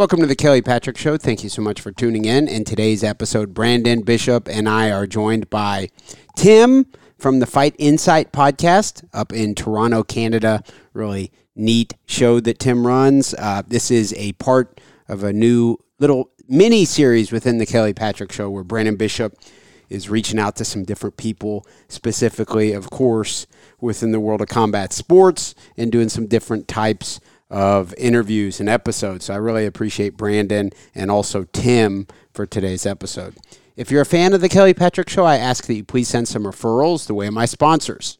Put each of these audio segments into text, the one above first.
Welcome to the Kelly Patrick Show. Thank you so much for tuning in. In today's episode, Branden Bishop and I are joined by Tim from the Fight Insight podcast up in Toronto, Canada. Really neat show that Tim runs. Uh, this is a part of a new little mini series within the Kelly Patrick Show where Branden Bishop is reaching out to some different people, specifically, of course, within the world of combat sports and doing some different types of interviews and episodes. So I really appreciate Branden and also Tim for today's episode. If you're a fan of the Kelly Patrick Show, I ask that you please send some referrals the way of my sponsors.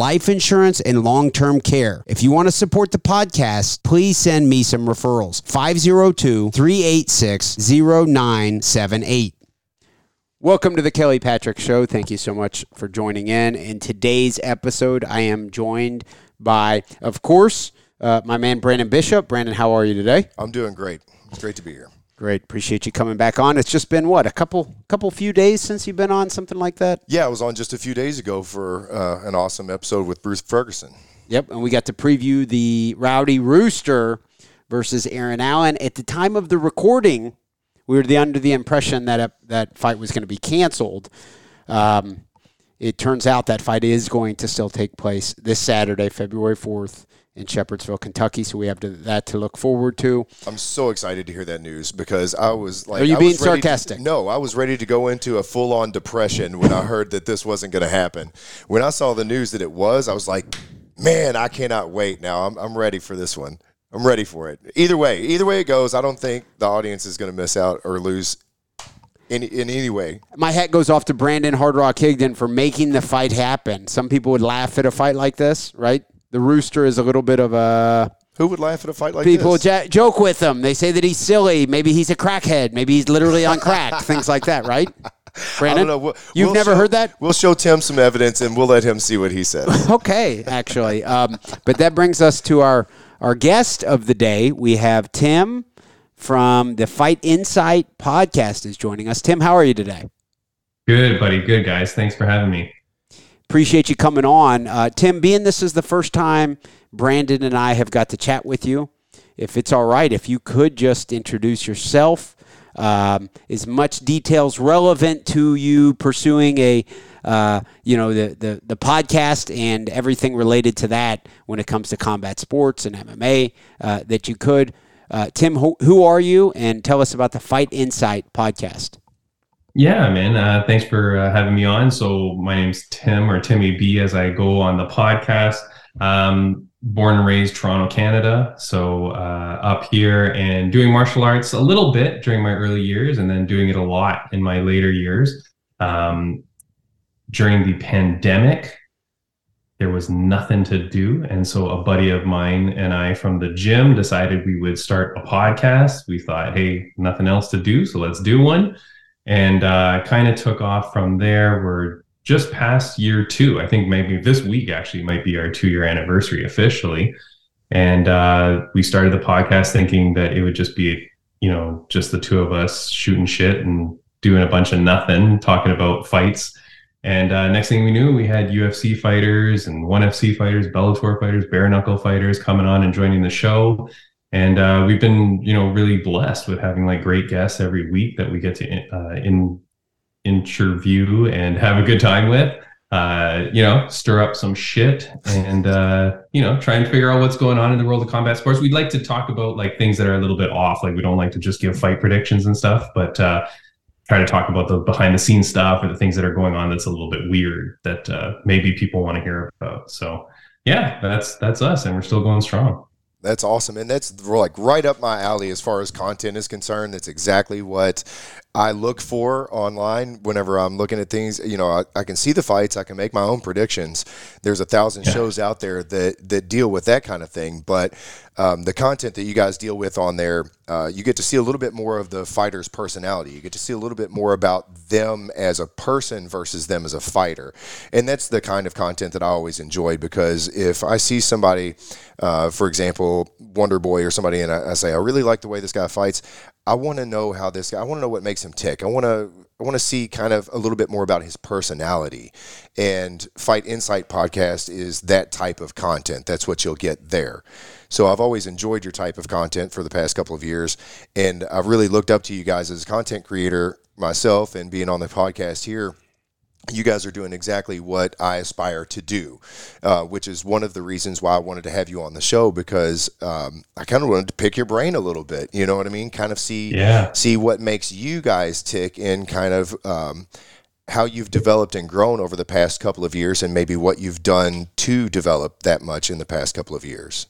life insurance and long term care. If you want to support the podcast, please send me some referrals. 502 386 0978. Welcome to the Kelly Patrick Show. Thank you so much for joining in. In today's episode, I am joined by, of course, uh, my man Branden Bishop. Branden, how are you today? I'm doing great. It's great to be here. Great. Appreciate you coming back on. It's just been what a couple couple few days since you've been on something like that. Yeah, I was on just a few days ago for uh, an awesome episode with Bruce Ferguson. Yep, and we got to preview the Rowdy Rooster versus Aaron Allen. At the time of the recording, we were the, under the impression that a, that fight was going to be canceled. Um, it turns out that fight is going to still take place this Saturday, February fourth, in Shepherdsville, Kentucky. So we have to, that to look forward to. I'm so excited to hear that news because I was like, Are you I being ready to- sarcastic? no, I was ready to go into a full on depression when I heard that this wasn't going to happen. When I saw the news that it was, I was like, man, I cannot wait. Now I'm, I'm ready for this one. I'm ready for it. Either way, either way it goes, I don't think the audience is going to miss out or lose in, in any way. My hat goes off to Brandon Hard Rock Higdon for making the fight happen. Some people would laugh at a fight like this, right? The Rooster is a little bit of a Who would laugh at a fight like people this? ja- joke with him. They say that he's silly. Maybe he's a crackhead. Maybe he's literally on crack. things like that, right? I Branden, don't know. We'll- you've we'll never show- heard that? We'll show Tim some evidence and we'll let him see what he says. Okay, actually, um, but that brings us to our our guest of the day. We have Tim from the Fight Insight podcast is joining us. Tim, how are you today? Good, buddy. Good, guys. Thanks for having me. Appreciate you coming on. Uh, Tim, being this is the first time Branden and I have got to chat with you, if it's all right, if you could just introduce yourself, um, as much details relevant to you pursuing a, uh, you know, the, the, the podcast and everything related to that when it comes to combat sports and MMA uh, that you could. Uh, Tim, who, who are you? And tell us about the Fight Insight podcast. Yeah, man. Uh, thanks for uh, having me on. So my name's Tim or Timmy B as I go on the podcast. Um, born and raised Toronto, Canada. So uh, up here and doing martial arts a little bit during my early years and then doing it a lot in my later years. Um, during the pandemic, there was nothing to do. And so a buddy of mine and I from the gym decided we would start a podcast. We thought, hey, nothing else to do, so let's do one. And uh, kind of took off from there. We're just past year two. I think maybe this week actually might be our two year anniversary officially. And uh, we started the podcast thinking that it would just be, you know, just the two of us shooting shit and doing a bunch of nothing, talking about fights. And uh, next thing we knew, we had UFC fighters and ONE FC fighters, Bellator fighters, bare knuckle fighters coming on and joining the show. And uh, we've been, you know, really blessed with having like great guests every week that we get to uh, in interview and have a good time with uh, you know, stir up some shit and, uh, you know, try and figure out what's going on in the world of combat sports. We'd like to talk about like things that are a little bit off. Like we don't like to just give fight predictions and stuff, but, uh, try to talk about the behind the scenes stuff or the things that are going on that's a little bit weird that, uh, maybe people want to hear about. So yeah, that's, that's us and we're still going strong. That's awesome. And that's like right up my alley as far as content is concerned. That's exactly what I look for online whenever I'm looking at things. You know, I, I can see the fights, I can make my own predictions. There's a thousand yeah. shows out there that, that deal with that kind of thing. But um, the content that you guys deal with on there, uh, you get to see a little bit more of the fighter's personality. You get to see a little bit more about them as a person versus them as a fighter. And that's the kind of content that I always enjoyed because if I see somebody, uh, for example, Wonder Boy or somebody, and I, I say, I really like the way this guy fights, I want to know how this guy, I want to know what makes him tick. I want to I want to see kind of a little bit more about his personality. And Fight Insight podcast is that type of content. That's what you'll get there. So I've always enjoyed your type of content for the past couple of years. And I've really looked up to you guys as a content creator myself and being on the podcast here you guys are doing exactly what I aspire to do, uh, which is one of the reasons why I wanted to have you on the show because um, I kind of wanted to pick your brain a little bit. You know what I mean? Kind of see yeah. see what makes you guys tick and kind of um, how you've developed and grown over the past couple of years, and maybe what you've done to develop that much in the past couple of years.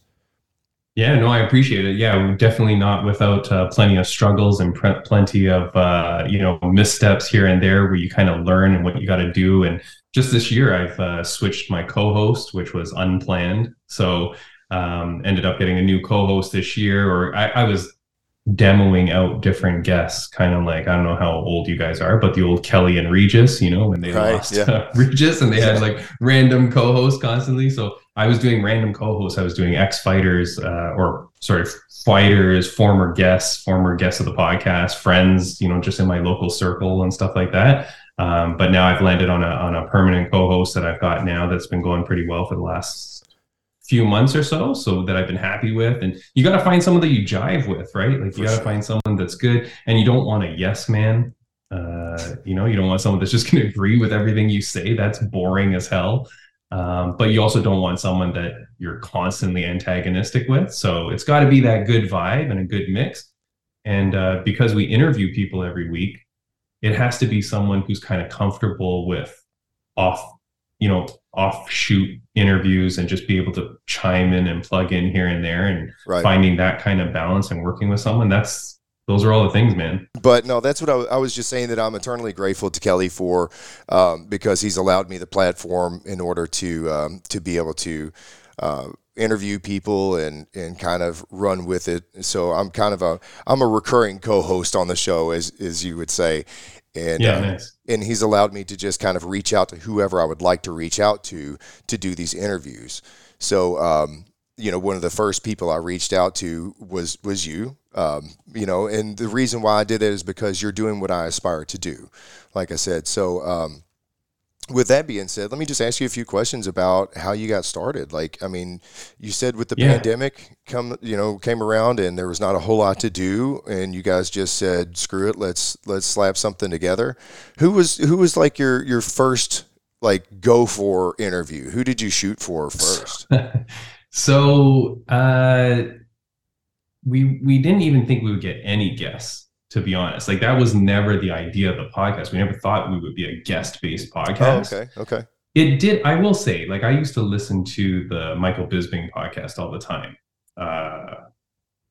Yeah, no, I appreciate it. Yeah, definitely not without uh, plenty of struggles and pre- plenty of uh, you know missteps here and there where you kind of learn and what you got to do. And just this year, I've uh, switched my co-host, which was unplanned. So um, ended up getting a new co-host this year. Or I, I was demoing out different guests, kind of like I don't know how old you guys are, but the old Kelly and Regis, you know, when they right, lost yeah. Regis and they had like random co-hosts constantly. So I was doing random co-hosts. I was doing ex fighters, uh, or sorry, fighters, former guests, former guests of the podcast, friends, you know, just in my local circle and stuff like that. Um, but now I've landed on a on a permanent co-host that I've got now that's been going pretty well for the last few months or so, so that I've been happy with. And you got to find someone that you jive with, right? Like you got to find someone that's good, and you don't want a yes man. Uh, you know, you don't want someone that's just going to agree with everything you say. That's boring as hell. Um, but you also don't want someone that you're constantly antagonistic with. So it's got to be that good vibe and a good mix. And uh, because we interview people every week, it has to be someone who's kind of comfortable with off, you know, offshoot interviews and just be able to chime in and plug in here and there and right. finding that kind of balance and working with someone. That's those are all the things, man. But no, that's what I, I was just saying that I'm eternally grateful to Kelly for um, because he's allowed me the platform in order to um, to be able to. Uh, interview people and and kind of run with it. So I'm kind of a I'm a recurring co-host on the show, as as you would say, and yeah, uh, nice. and he's allowed me to just kind of reach out to whoever I would like to reach out to to do these interviews. So um, you know, one of the first people I reached out to was was you. Um, you know, and the reason why I did it is because you're doing what I aspire to do. Like I said, so um, with that being said, let me just ask you a few questions about how you got started. Like, I mean, you said with the yeah. pandemic come, you know, came around and there was not a whole lot to do, and you guys just said, "Screw it, let's let's slap something together." Who was who was like your your first like go for interview? Who did you shoot for first? So uh, we we didn't even think we would get any guests, to be honest. Like that was never the idea of the podcast. We never thought we would be a guest based podcast. Oh, okay. Okay. It did. I will say, like I used to listen to the Michael Bisping podcast all the time. Uh,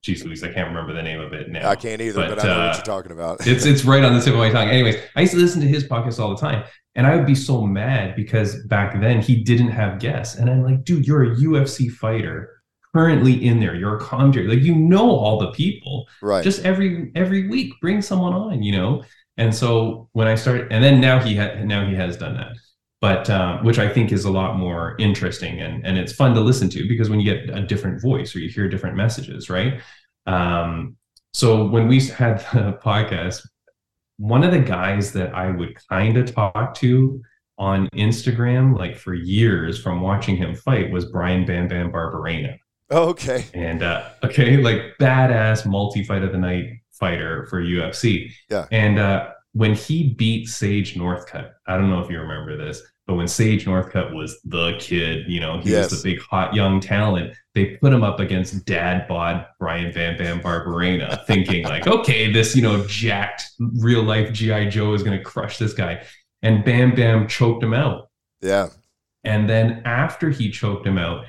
geez Louise, I can't remember the name of it now. I can't either, but, but I know uh, what you're talking about. it's it's right on the tip of my tongue. Anyways, I used to listen to his podcast all the time, And I would be so mad because back then he didn't have guests. And I'm like, dude, you're a UFC fighter currently in there. You're a commentary. Like you know all the people. Right. Just every every week, bring someone on, you know? And so when I started, and then now he had now he has done that. But um, which I think is a lot more interesting and and it's fun to listen to because when you get a different voice or you hear different messages, right? Um, so when we had the podcast, one of the guys that I would kind of talk to on Instagram, like for years from watching him fight, was Bryan Bam Bam Barberena. Oh, okay. And uh, okay, like badass multi fight of the night fighter for UFC. Yeah. And uh, when he beat Sage Northcutt, I don't know if you remember this, but when Sage Northcutt was the kid, you know, he Yes. was the big hot young talent. They put him up against dad bod Bryan Van Bam Barberena, thinking like, okay, this you know jacked real life GI Joe is going to crush this guy, and Bam Bam choked him out. Yeah. And then after he choked him out,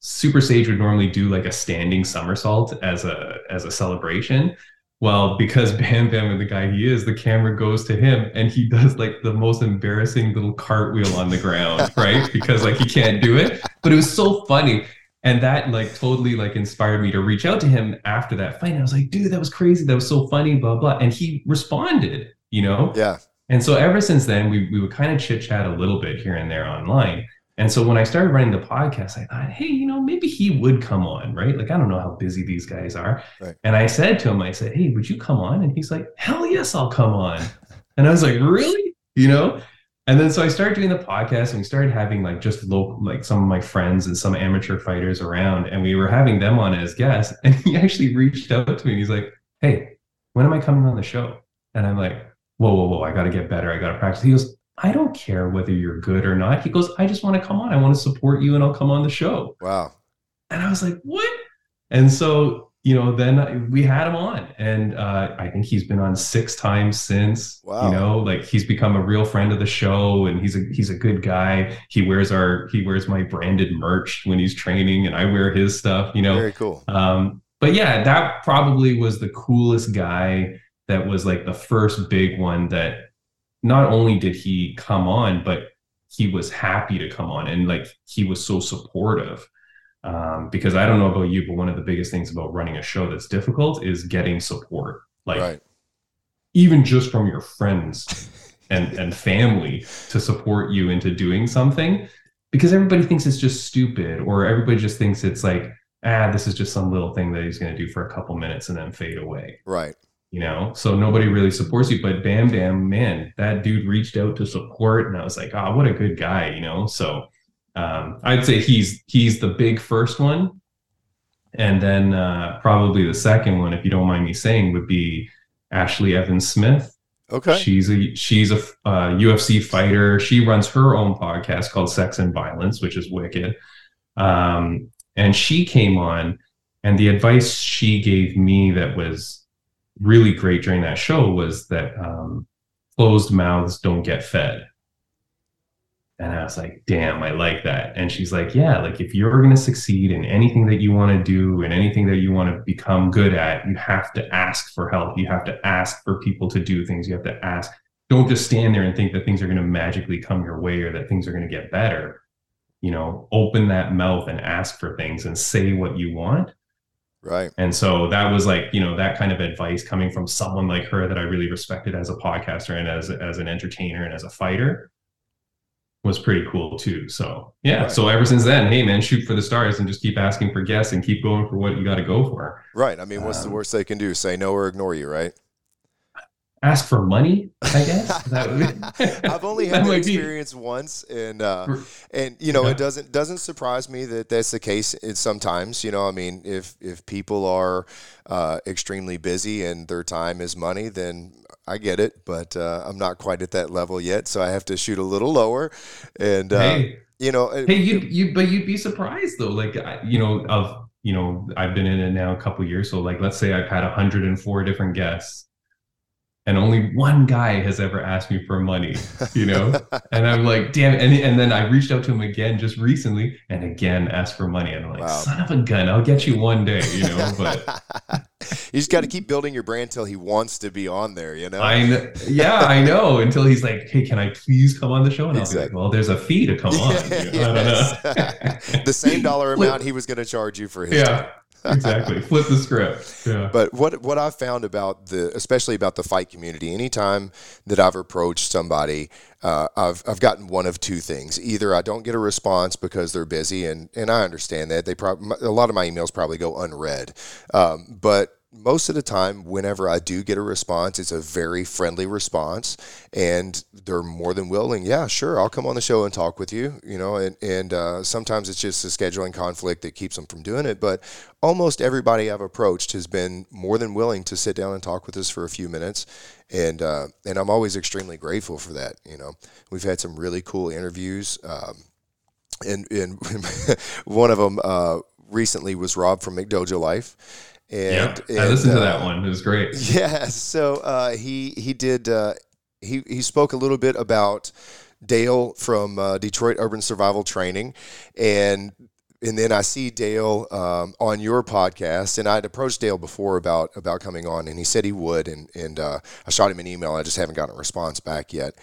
Super Sage would normally do like a standing somersault as a as a celebration. Well, because Bam Bam is the guy he is, the camera goes to him and he does like the most embarrassing little cartwheel on the ground, right? Because like he can't do it. But it was so funny. And that like totally like inspired me to reach out to him after that fight. And I was like, dude, that was crazy. That was so funny, blah, blah. And he responded, you know? Yeah. And so ever since then, we, we would kind of chit chat a little bit here and there online. And so when I started running the podcast, I thought, hey, you know, maybe he would come on, right? Like, I don't know how busy these guys are. Right. And I said to him, I said, hey, would you come on? And he's like, hell yes, I'll come on. and I was like, really? You know? And then so I started doing the podcast and we started having like just local, like some of my friends and some amateur fighters around, and we were having them on as guests. And he actually reached out to me and he's like, hey, when am I coming on the show? And I'm like, whoa, whoa, whoa, I got to get better. I got to practice. He goes, I don't care whether you're good or not. He goes, I just want to come on. I want to support you and I'll come on the show. Wow. And I was like, what? And so, you know, then I- we had him on. And uh, I think he's been on six times since. Wow. You know, like he's become a real friend of the show and he's a he's a good guy. He wears our he wears my branded merch when he's training and I wear his stuff, you know. Very cool. Um, but yeah, that probably was the coolest guy. That was like the first big one that not only did he come on, but he was happy to come on and like he was so supportive. Um, because I don't know about you, but one of the biggest things about running a show that's difficult is getting support. Like right. even just from your friends and and family to support you into doing something because everybody thinks it's just stupid or everybody just thinks it's like ah this is just some little thing that he's going to do for a couple minutes and then fade away Right. You know so nobody really supports you but bam bam man that dude reached out to support and i was like oh what a good guy you know so um, i'd say he's he's the big first one and then uh, probably the second one if you don't mind me saying would be ashlee evans smith Okay. She's a she's a uh, UFC fighter. She runs her own podcast called Sex and Violence, which is wicked. Um, and she came on, and the advice she gave me that was really great during that show was that um, closed mouths don't get fed. And I was like, damn, I like that. And she's like, yeah, like if you're going to succeed in anything that you want to do and anything that you want to become good at, you have to ask for help. You have to ask for people to do things. You have to ask. Don't just stand there and think that things are going to magically come your way or that things are going to get better. You know, open that mouth and ask for things and say what you want. Right. And so that was like, you know, that kind of advice coming from someone like her that I really respected as a podcaster and as as an entertainer and as a fighter was pretty cool too. So yeah. Right. So ever since then, hey man, shoot for the stars and just keep asking for guests and keep going for what you got to go for. Right. I mean, what's the Um, worst they can do? Say no or ignore you, right? Ask for money, I guess. Be- I've only had that might be- experience once, and uh, and you know Yeah. it doesn't doesn't surprise me that that's the case. It's sometimes you know I mean if if people are uh, extremely busy and their time is money, then I get it. But uh, I'm not quite at that level yet, so I have to shoot a little lower. And uh, hey, you know, hey, you you but you'd be surprised though. Like you know, of you know, I've been in it now a couple years. So like, let's say I've had 104 different guests, and only one guy has ever asked me for money. You know, and I'm like, damn. And and then I reached out to him again just recently, and again asked for money. And I'm like, Wow. son of a gun, I'll get you one day. You know, but you just got to keep building your brand till he wants to be on there. You know. I know, yeah, I know. Until he's like, "Hey, can I please come on the show?" And I'll Exactly. be like, "Well, there's a fee to come on." You know, I don't know. Yes. the same dollar amount he was going to charge you for his time. Exactly. Flip the script. Yeah. But what what I've found about the, especially about the fight community, anytime that I've approached somebody, uh, I've I've gotten one of two things. Either I don't get a response because they're busy, and and I understand that they probably a lot of my emails probably go unread, um, but most of the time, whenever I do get a response, it's a very friendly response, and they're more than willing. Yeah, sure, I'll come on the show and talk with you. You know, and and uh, sometimes it's just a scheduling conflict that keeps them from doing it. But almost everybody I've approached has been more than willing to sit down and talk with us for a few minutes, and uh, and I'm always extremely grateful for that. You know, we've had some really cool interviews. Um, and and one of them uh, recently was Rob from McDojo Life, yeah, and, I listened and, to uh, that one. It was great. Yeah, so uh, he he did uh, he he spoke a little bit about Dale from uh, Detroit Urban Survival Training, and and then I see Dale um, on your podcast, and I'd approached Dale before about about coming on, and he said he would, and and uh, I shot him an email. I just haven't gotten a response back yet,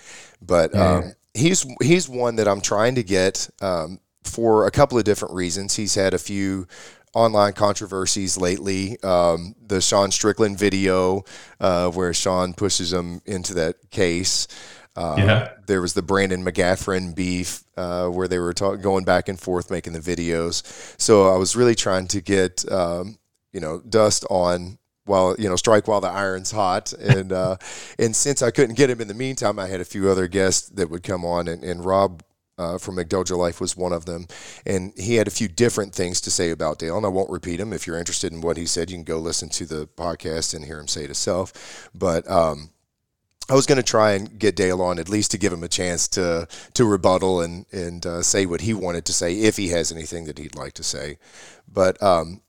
but um, he's he's one that I'm trying to get um, for a couple of different reasons. He's had a few online controversies lately. Um, the Sean Strickland video uh, where Sean pushes him into that case. Uh, Yeah. There was the Brandon McGaffrin beef uh, where they were talk- going back and forth making the videos. So I was really trying to get um, you know dust on while you know strike while the iron's hot and uh, and since I couldn't get him in the meantime, I had a few other guests that would come on and, and Rob uh, from McDojo Life was one of them, and he had a few different things to say about Dale, and I won't repeat them. If you're interested in what he said, you can go listen to the podcast and hear him say it himself. But um, I was going to try and get Dale on at least to give him a chance to to rebuttal and and uh, say what he wanted to say if he has anything that he'd like to say. But um,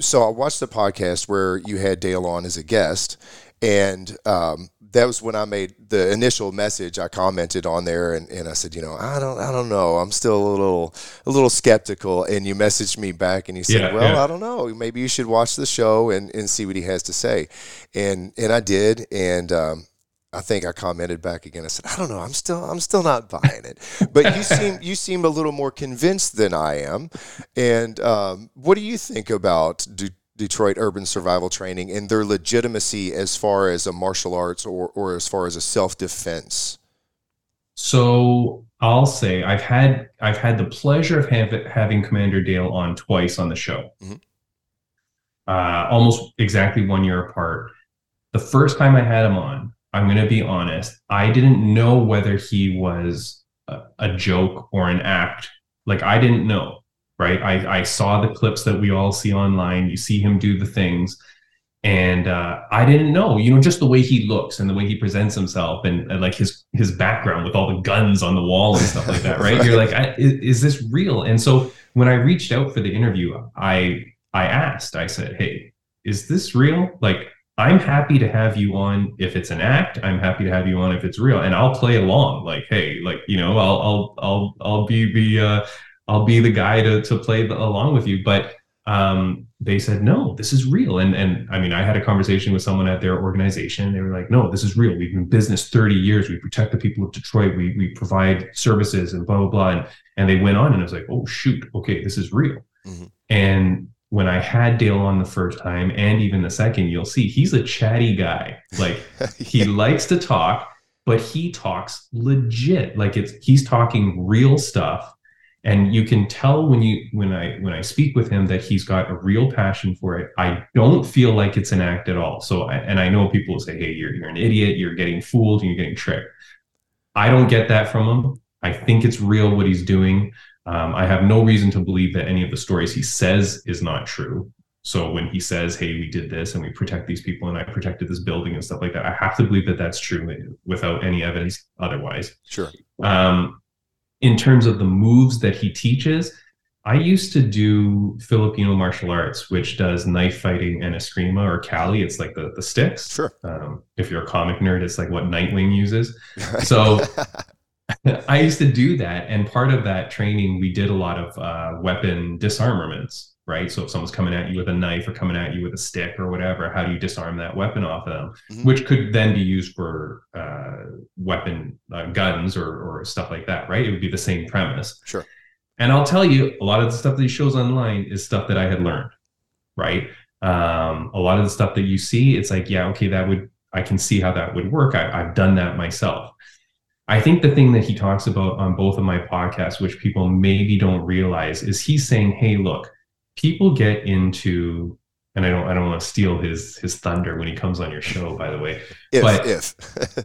so I watched the podcast where you had Dale on as a guest, and um, that was when I made the initial message. I commented on there, and, and I said, you know, I don't, I don't know. I'm still a little, a little skeptical. And you messaged me back, and you said, Yeah, well, yeah. I don't know. Maybe you should watch the show and, and see what he has to say. And and I did, and um, I think I commented back again. I said, I don't know. I'm still, I'm still not buying it. But you seem, you seem a little more convinced than I am. And um, what do you think about De- Detroit Urban Survival Training and their legitimacy as far as a martial arts or, or as far as a self defense? So I'll say I've had I've had the pleasure of have, having Commander Dale on twice on the show, Mhm. uh, almost exactly one year apart. The first time I had him on, I'm going to be honest, I didn't know whether he was a, a joke or an act. Like I didn't know, right? I, I saw the clips that we all see online. You see him do the things, and uh, I didn't know, you know, just the way he looks and the way he presents himself, and, and like his his background with all the guns on the wall and stuff like that, right? You're like, I, is, is this real? And so when I reached out for the interview, I I asked, I said, hey, is this real? Like, I'm happy to have you on if it's an act. I'm happy to have you on if it's real, and I'll play along. Like, hey, like you know, I'll I'll I'll I'll be the uh, I'll be the guy to to play the, along with you. But um, they said no, this is real. And and I mean, I had a conversation with someone at their organization. They were like, no, this is real. We've been in business 30 years. We protect the people of Detroit. We we provide services and blah blah blah. And and they went on, and I was like, oh shoot, okay, this is real. Mhm. And when I had Dale on the first time and even the second, you'll see he's a chatty guy. Like he likes to talk, but he talks legit. Like it's he's talking real stuff. And you can tell when you when I when I speak with him that he's got a real passion for it. I don't feel like it's an act at all. So I- and I know people will say, "Hey, you're you're an idiot. You're getting fooled. You're getting tricked." I don't get that from him. I think it's real what he's doing. Um, I have no reason to believe that any of the stories he says is not true. So when he says, "Hey, we did this and we protect these people and I protected this building and stuff like that," I have to believe that that's true without any evidence otherwise. Sure. Um, in terms of the moves that he teaches, I used to do Filipino martial arts, which does knife fighting and eskrima or kali. It's like the the sticks. Sure. Um, if you're a comic nerd, it's like what Nightwing uses. So I used to do that, and part of that training, we did a lot of uh, weapon disarmaments, right? So if someone's coming at you with a knife or coming at you with a stick or whatever, how do you disarm that weapon off of them, Mhm. which could then be used for uh, weapon uh, guns or or stuff like that, right? It would be the same premise. Sure. And I'll tell you, a lot of the stuff that he shows online is stuff that I had learned, right? Um, a lot of the stuff that you see, it's like, yeah, okay, that would I can see how that would work. I, I've done that myself. I think the thing that he talks about on both of my podcasts, which people maybe don't realize, is he's saying, "Hey, look, people get into." And I don't, I don't want to steal his his thunder when he comes on your show. By the way, If But- if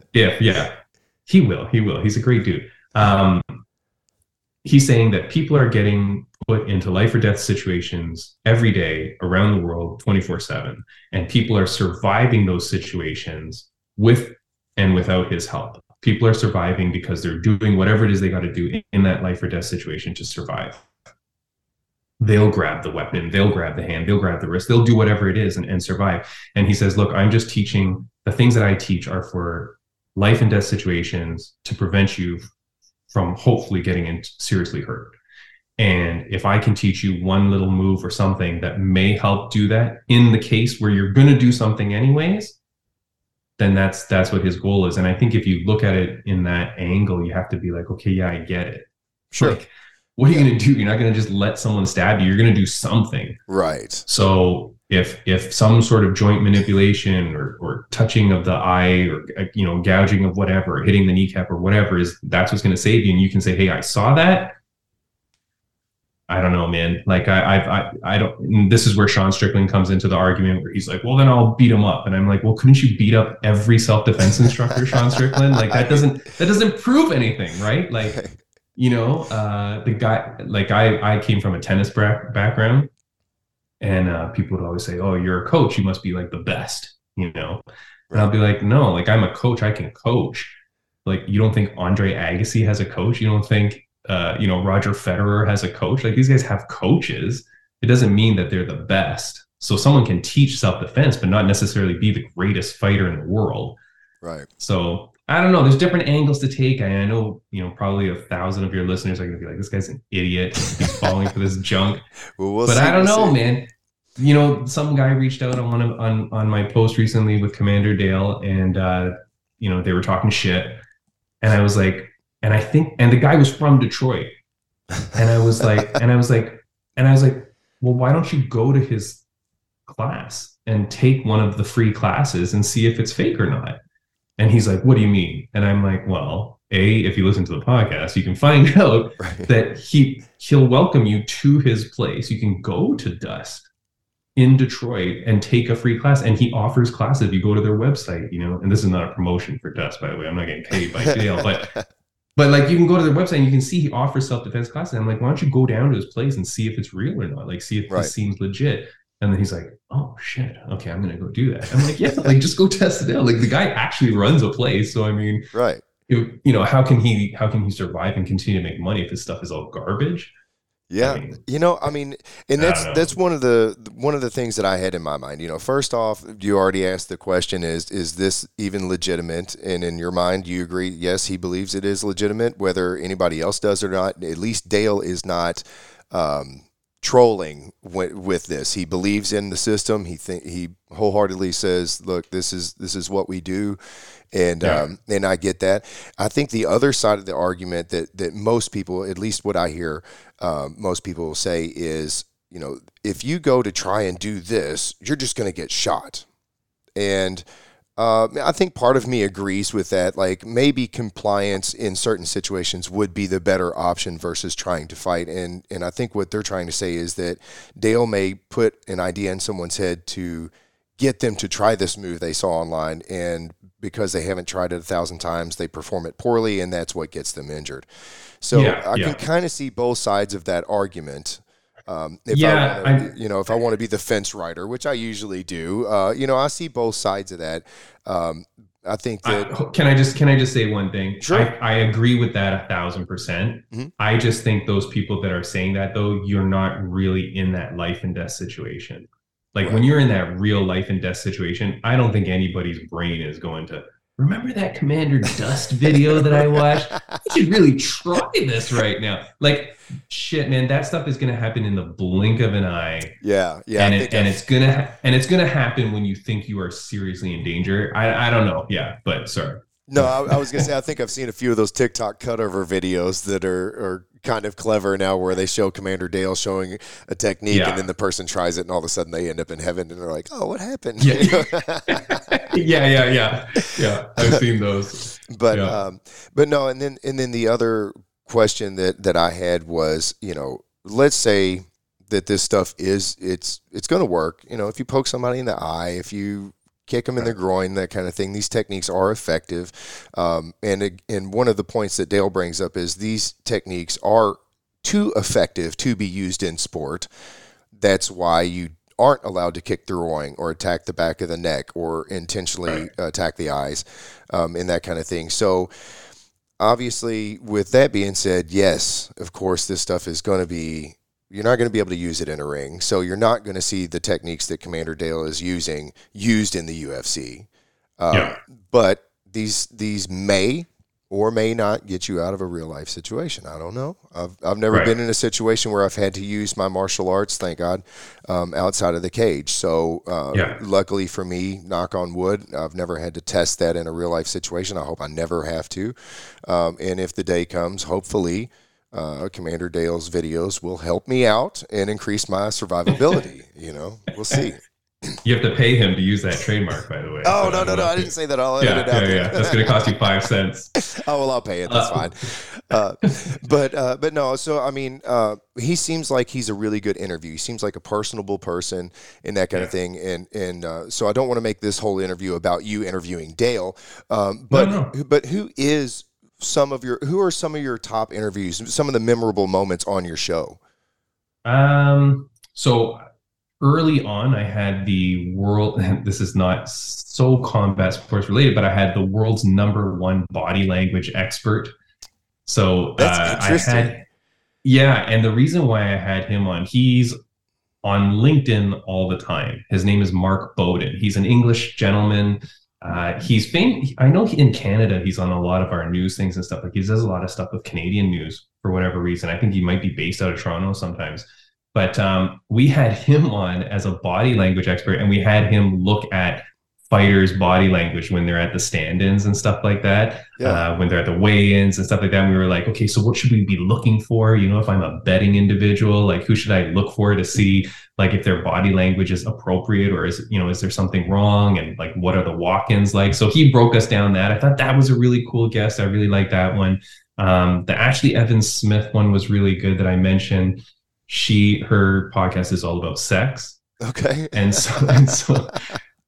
if yeah, he will, he will. He's a great dude. Um, he's saying that people are getting put into life or death situations every day around the world, twenty four seven, and people are surviving those situations with and without his help. People are surviving because they're doing whatever it is they got to do in that life or death situation to survive. They'll grab the weapon, they'll grab the hand, they'll grab the wrist, they'll do whatever it is and, and survive. And he says, Look, I'm just teaching the things that I teach are for life and death situations to prevent you from hopefully getting in seriously hurt. And if I can teach you one little move or something that may help do that in the case where you're going to do something anyways, then that's that's what his goal is. And I think if you look at it in that angle, you have to be like, okay, yeah, I get it. sure, Like, what are you going to do? You're not going to just let someone stab you. You're going to do something. right, So if if some sort of joint manipulation or or touching of the eye or uh, you know gouging of whatever, hitting the kneecap or whatever is that's what's going to save you, and you can say, hey, I saw that. I don't know, man. Like I, I've, I, I don't. and This is where Sean Strickland comes into the argument where he's like, "Well, then I'll beat him up," and I'm like, "Well, couldn't you beat up every self defense instructor, Sean Strickland? Like that doesn't that doesn't prove anything, right? Like you know uh the guy like i i came from a tennis bra- background and uh people would always say oh you're a coach. You must be like the best you know? And i'll be like no like i'm a coach. I can coach. Like you don't think andre agassi has a coach? You don't think uh you know roger federer has a coach? Like these guys have coaches. It doesn't mean that they're the best. So someone can teach self-defense but not necessarily be the greatest fighter in the world. Right. so I don't know. There's different angles to take. I, I know, you know, probably a thousand of your listeners are going to be like, "This guy's an idiot. He's falling for this junk." Well, we'll but see, I don't we'll know, see. man. You know, some guy reached out on one of on on my post recently with Commander Dale, and uh, you know, they were talking shit, and I was like, and I think, and the guy was from Detroit, and I was like, and I was like, and I was like, well, why don't you go to his class and take one of the free classes and see if it's fake or not? And he's like, what do you mean? And I'm like, well, a if you listen to the podcast, you can find out Right. that he he'll welcome you to his place. You can go to Dust in Detroit and take a free class, and he offers classes. If you go to their website, you know, and this is not a promotion for Dust, by the way. I'm not getting paid by Dale, but but like you can go to their website and you can see he offers self defense classes. And I'm like, why don't you go down to his place and see if it's real or not? Like, see if Right. this seems legit. And then he's like, oh shit, okay, I'm gonna go do that. I'm like, yeah, like just go test it out. Like the guy actually runs a place, so I mean, right. you you know, how can he how can he survive and continue to make money if his stuff is all garbage? Yeah, I mean, you know, I mean, and that's that's one of the one of the things that I had in my mind. You know, first off, you already asked the question: is is this even legitimate? And in your mind, you agree? Yes, he believes it is legitimate. Whether anybody else does or not, at least Dale is not um, trolling with, with this. He believes in the system. He think he wholeheartedly says, "Look, this is this is what we do." And Yeah. um, and I get that. I think the other side of the argument that that most people, at least what I hear, um, most people will say is, you know, if you go to try and do this, you're just going to get shot. And uh, I think part of me agrees with that. Like maybe compliance in certain situations would be the better option versus trying to fight. And and I think what they're trying to say is that Dale may put an idea in someone's head to get them to try this move they saw online, and because they haven't tried it a thousand times, they perform it poorly, and that's what gets them injured. So Yeah, I yeah. can kind of see both sides of that argument. Um, if Yeah, I wanna, you know, if I want to be the fence rider, which I usually do, uh, you know, I see both sides of that. Um, I think that I, can I just can I just say one thing? Sure. I, I agree with that a thousand percent. Mhm. I just think those people that are saying that though, you're not really in that life and death situation. Like when you're in that real life and death situation, I don't think anybody's brain is going to remember that Commander Dust video that I watched? You should really try this right now. Like, shit, man, that stuff is gonna happen in the blink of an eye. Yeah, yeah, and it, and it's gonna and it's gonna happen when you think you are seriously in danger. I I don't know. Yeah, but sorry. No, I, I was gonna say I think I've seen a few of those TikTok cutover videos that are, are kind of clever now, where they show Commander Dale showing a technique, Yeah. and then the person tries it, and all of a sudden they end up in heaven, and they're like, "Oh, what happened?" Yeah. Yeah, yeah, yeah, yeah. I've seen those. but Yeah. um, but no, and then and then the other question that that I had was, you know, let's say that this stuff is it's it's going to work. You know, if you poke somebody in the eye, if you kick them in the groin, that kind of thing, these techniques are effective. Um, and and one of the points that Dale brings up is these techniques are too effective to be used in sport. That's why you aren't allowed to kick the groin or attack the back of the neck or intentionally attack the eyes um, and that kind of thing. So, obviously, with that being said, yes, of course, this stuff is going to be. You're not going to be able to use it in a ring, so you're not going to see the techniques that Commander Dale is using used in the UFC. Um, Yeah. But these these may or may not get you out of a real life situation. I don't know. I've I've never Right. been in a situation where I've had to use my martial arts. Thank God, um, outside of the cage. So uh, Yeah. luckily for me, knock on wood, I've never had to test that in a real life situation. I hope I never have to. Um, and if the day comes, hopefully. Uh, Commander Dale's videos will help me out and increase my survivability. you know, we'll see. You have to pay him to use that trademark, by the way. Oh So no, no, no! know I didn't say that. I'll edit Yeah, it out. yeah, there. yeah. That's gonna cost you five cents. oh well, I'll pay it. That's Uh, fine. Uh, but uh, but no. So I mean, uh, he seems like he's a really good interview. He seems like a personable person and that kind of thing. And and uh, so I don't want to make this whole interview about you interviewing Dale. Um, but no. but who is some of your who are some of your top interviews? Some of the memorable moments on your show. Um, so early on, I had the world. This is not so combat sports related, but I had the world's number one body language expert. So That's uh, I interesting. had, yeah, and the reason why I had him on, he's on LinkedIn all the time. His name is Mark Bowden. He's an English gentleman. Uh, he's been, I know in Canada, he's on a lot of our news things and stuff. Like he does a lot of stuff with Canadian news for whatever reason. I think he might be based out of Toronto sometimes. But um, we had him on as a body language expert, and we had him look at fighters' body language when they're at the stand-ins and stuff like that. Yeah. Uh, when they're at the weigh-ins and stuff like that. And we were like, okay, so what should we be looking for? You know, if I'm a betting individual, like who should I look for to see like if their body language is appropriate or is you know is there something wrong and like what are the walk-ins like? So he broke us down that. I thought that was a really cool guest. I really like that one. Um, the ashlee evans smith one was really good that i mentioned. She her podcast is all about sex. Okay. and so and so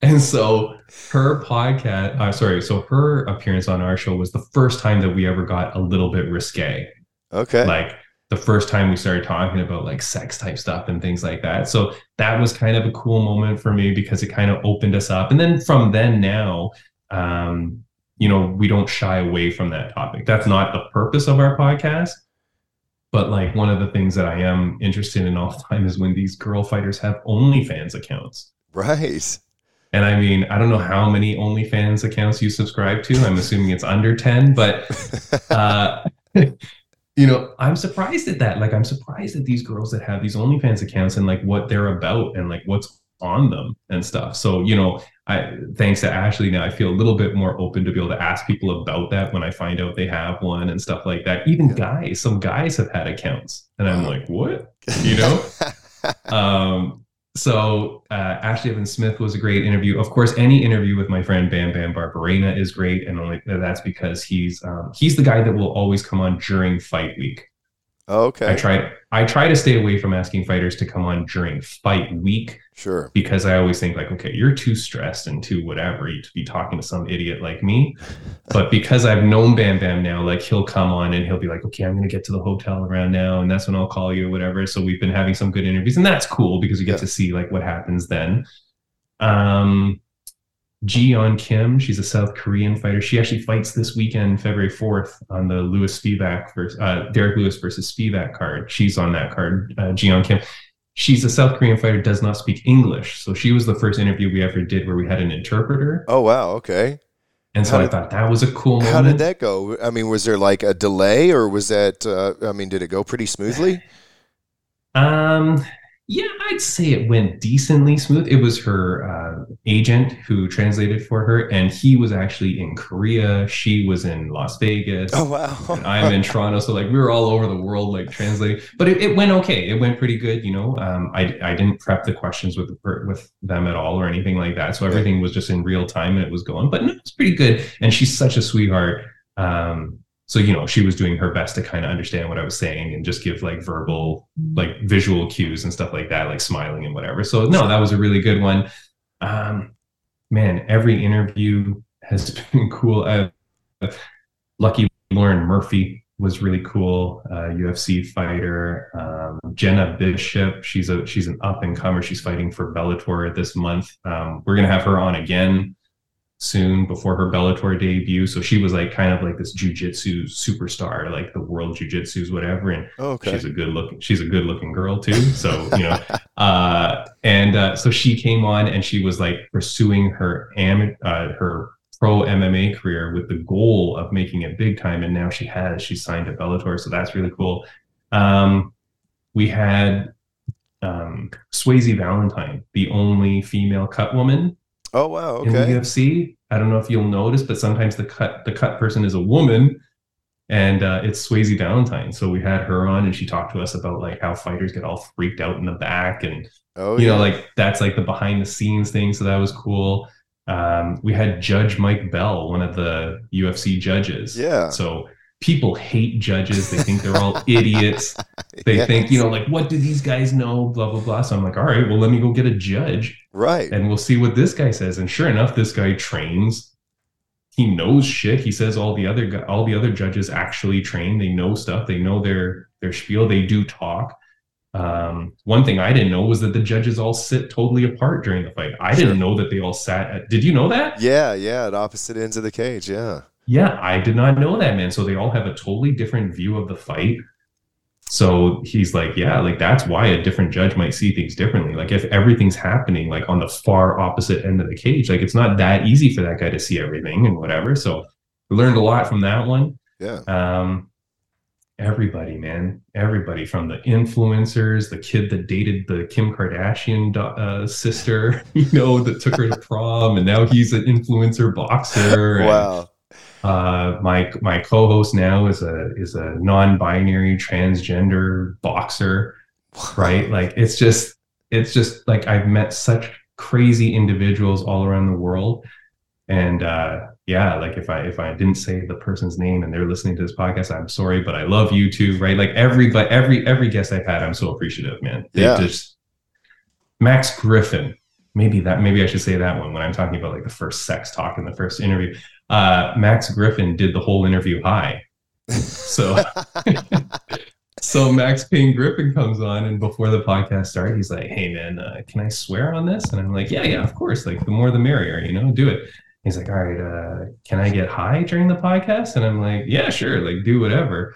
and so her podcast uh, sorry so her appearance on our show was the first time that we ever got a little bit risque. Okay. like the first time we started talking about like sex type stuff and things like that. So that was kind of a cool moment for me because it kind of opened us up. And then from then now, um, you know, we don't shy away from that topic. That's not the purpose of our podcast. But like one of the things that I am interested in all the time is when these girl fighters have OnlyFans accounts. right. And I mean, I don't know how many OnlyFans accounts you subscribe to. I'm assuming it's under 10, but uh, you know, I'm surprised at that. Like, I'm surprised at these girls that have these OnlyFans accounts and like what they're about and like what's on them and stuff. So, you know, I thanks to Ashlee now, I feel a little bit more open to be able to ask people about that when I find out they have one and stuff like that. Even guys, some guys have had accounts, and I'm like, what? You know? um, so uh, Ashlee Evans Smith was a great interview. Of course, any interview with my friend Bam Bam Barberena is great, and only that's because he's um, he's the guy that will always come on during fight week. okay. I try I try to stay away from asking fighters to come on during fight week Sure. because I always think like, okay, you're too stressed and too whatever to be talking to some idiot like me. But because I've known Bam Bam now, like he'll come on and he'll be like, okay, I'm gonna get to the hotel around now, and that's when I'll call you or whatever. So we've been having some good interviews, and that's cool because we get Yeah. to see like what happens then. Um Jiyeon Kim, she's a South Korean fighter. She actually fights this weekend, February 4th, on the Lewis Spivac versus uh, Derek Lewis versus Spivac card. She's on that card, uh, Jiyeon Kim she's a South Korean fighter, does not speak English. So she was the first interview we ever did where we had an interpreter. Oh wow. Okay. And so How I did- thought that was a cool moment. How did that go? I mean, was there like a delay, or was that? Uh, I mean, did it go pretty smoothly? Um, yeah, I'd say it went decently smooth. It was her uh, agent who translated for her, and he was actually in Korea. She was in Las Vegas. Oh wow! and I'm in Toronto, so like we were all over the world like translating. But it, it went okay. It went pretty good. You know, um, I I didn't prep the questions with with them at all or anything like that. So everything was just in real time and it was going. But no, it's pretty good. And she's such a sweetheart. Um, so you know, she was doing her best to kind of understand what I was saying and just give like verbal, like visual cues and stuff like that, like smiling and whatever. So no, that was a really good one. Um, man, every interview has been cool. Uh, Lucky Lauren Murphy was really cool, uh, UFC fighter. Um, Jena Bishop, she's a she's an up and comer. She's fighting for Bellator this month. Um, we're gonna have her on again soon before her Bellator debut. So she was like kind of like this jujitsu superstar, like the world jujitsu's whatever. And Oh, okay. she's a good looking she's a good looking girl too so you know uh and uh so she came on and she was like pursuing her am uh, her pro mma career with the goal of making it big time and now she has she signed to bellator so that's really cool um we had um swayze valentine the only female cut woman oh wow! in the UFC. I don't know if you'll notice, but sometimes the cut the cut person is a woman, and uh, it's Swayze Valentine. So we had her on, and she talked to us about like how fighters get all freaked out in the back, and Oh you yeah. know, like that's like the behind the scenes thing. So that was cool. Um, we had Judge Mike Bell, one of the UFC judges. yeah. So people hate judges. They think they're all idiots. They Yes. think, you know, like, what do these guys know? Blah, blah, blah. So I'm like, all right, well, let me go get a judge Right. and we'll see what this guy says. And sure enough, this guy trains. He knows shit. He says all the other all the other judges actually train. They know stuff. They know their their spiel. They do talk. Um, one thing I didn't know was that the judges all sit totally apart during the fight. I Sure. didn't know that they all sat. At, did you know that? Yeah, yeah. At opposite ends of the cage. Yeah. Yeah, I did not know that, man. So they all have a totally different view of the fight. So he's like, yeah, like that's why a different judge might see things differently. Like if everything's happening like on the far opposite end of the cage, like it's not that easy for that guy to see everything and whatever. So we learned a lot from that one. Yeah. Um, everybody, man, everybody from the influencers, the kid that dated the Kim Kardashian uh, sister, you know, that took her to prom, and now he's an influencer boxer. and, Wow. Uh, my my co-host now is a is a non-binary transgender boxer, right? Like it's just it's just like I've met such crazy individuals all around the world, and uh, yeah, like if I if I didn't say the person's name and they're listening to this podcast, I'm sorry, but I love you too, right? Like every but every every guest I've had, I'm so appreciative, man. They Yeah. just Max Griffin. Maybe that maybe I should say that one when I'm talking about like the first sex talk in the first interview uh, Max Griffin did the whole interview high. So, so Max Payne Griffin comes on, and before the podcast started, he's like, "Hey, man, uh, can I swear on this?" And I'm like, "Yeah, yeah, of course. Like, the more the merrier. You know, do it." He's like, "All right, uh, can I get high during the podcast?" And I'm like, "Yeah, sure. Like, do whatever."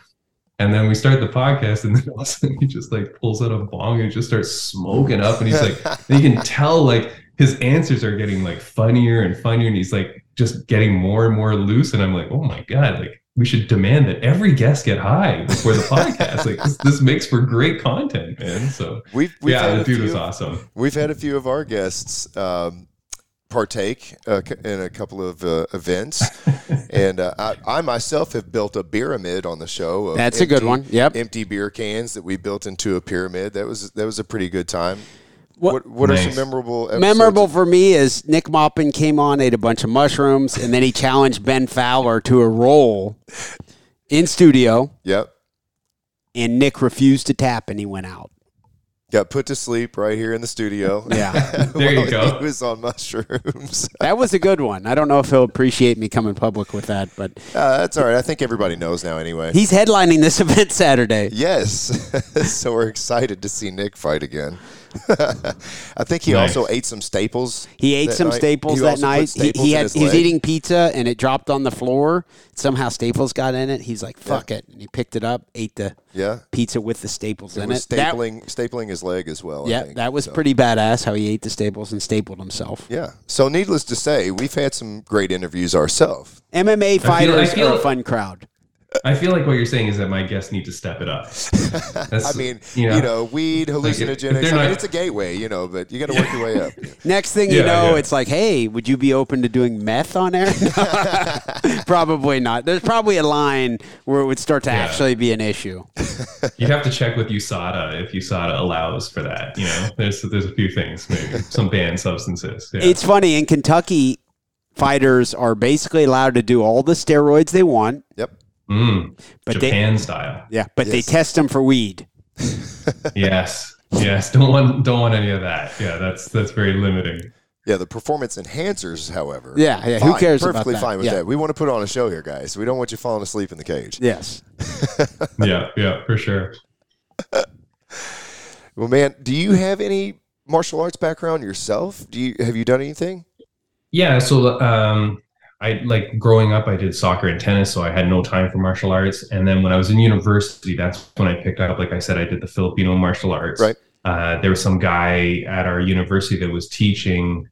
And then we start the podcast, and then all of a sudden he just like pulls out a bong and just starts smoking up, and he's like, you can tell like his answers are getting like funnier and funnier and he's like just getting more and more loose and i'm like oh my god like we should demand that every guest get high before the podcast like this, this makes for great content man so We've, we've yeah had the a dude few, was awesome We've had a few of our guests um, partake uh, in a couple of uh, events, and uh, I, I myself have built a pyramid on the show. Of That's a good one. Yep. Empty beer cans that we built into a pyramid. That was that was a pretty good time. What- What what, are some memorable episodes? Memorable for me is Nick Maupin came on, ate a bunch of mushrooms, and then he challenged Ben Fowler to a roll in studio, Yep. and Nick refused to tap, and he went out. Got put to sleep right here in the studio. Yeah. There you go. He was on mushrooms. That was a good one. I don't know if he'll appreciate me coming public with that, but Uh, that's all right. I think everybody knows now anyway. he's headlining this event Saturday. yes. so we're excited to see Nick fight again. I think he Nice. also ate some staples. He ate some night. staples He that night. He, staples he in had his he was eating pizza and it dropped on the floor. Somehow staples got in it. He's like, "Fuck it," and he picked it up, ate the Yeah, pizza with the staples he in was it. That- stapling stapling his leg as well. I yeah, think. that was So, pretty badass how he ate the staples and stapled himself. Yeah. So needless to say, we've had some great interviews ourselves. MMA fighters feel- are a fun crowd. I feel like what you're saying is that my guests need to step it up. That's, I mean, you you know, know, weed, if- if hallucinogenics. they're I mean, not- it's a gateway, you know, but you got to work your way up. Next thing you know, yeah. it's like, hey, would you be open to doing meth on air? probably not. There's probably a line where it would start to Yeah. actually be an issue. You'd have to check with USADA if USADA allows for that. You know, there's there's a few things, maybe some banned substances. Yeah. It's funny in Kentucky, fighters are basically allowed to do all the steroids they want, Yep. Mm, but they Japan style. yeah, but they test them for weed. Yes, yes. Don't want don't want any of that. Yeah, that's that's very limiting. Yeah, the performance enhancers, however. Yeah, yeah, who fine, cares about Perfectly that? fine with Yeah. that. We want to put on a show here, guys. We don't want you falling asleep in the cage. Yes. Yeah, yeah, for sure. Well, man, do you have any martial arts background yourself? Do you have you done anything? Yeah, so um, I like growing up. I did soccer and tennis, so I had no time for martial arts. And then when I was in university, that's when I picked up. Like I said, I did the Filipino martial arts. Right. Uh, there was some guy at our university that was teaching.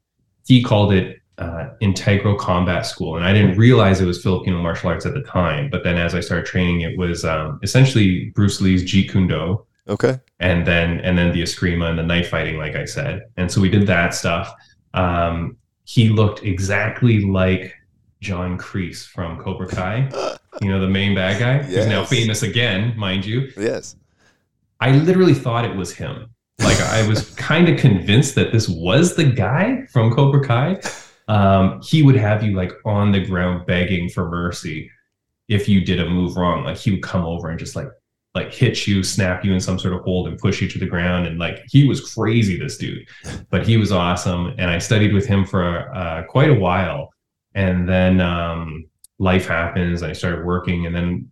He called it uh, Integral Combat School, and I didn't realize it was Filipino martial arts at the time. But then, as I started training, it was um, essentially Bruce Lee's Jeet Kune Do Okay. and then and then the eskrima and the knife fighting like i said and so we did that stuff um he looked exactly like john kreese from cobra kai you know the main bad guy who's now famous again mind you Yes. i literally thought it was him like i was kind of convinced that this was the guy from cobra kai um he would have you like on the ground begging for mercy if you did a move wrong like he would come over and just like like hit you, snap you in some sort of hold and push you to the ground. And like he was crazy, this dude, but he was awesome. And I studied with him for uh, quite a while. And then um, life happens. I started working. And then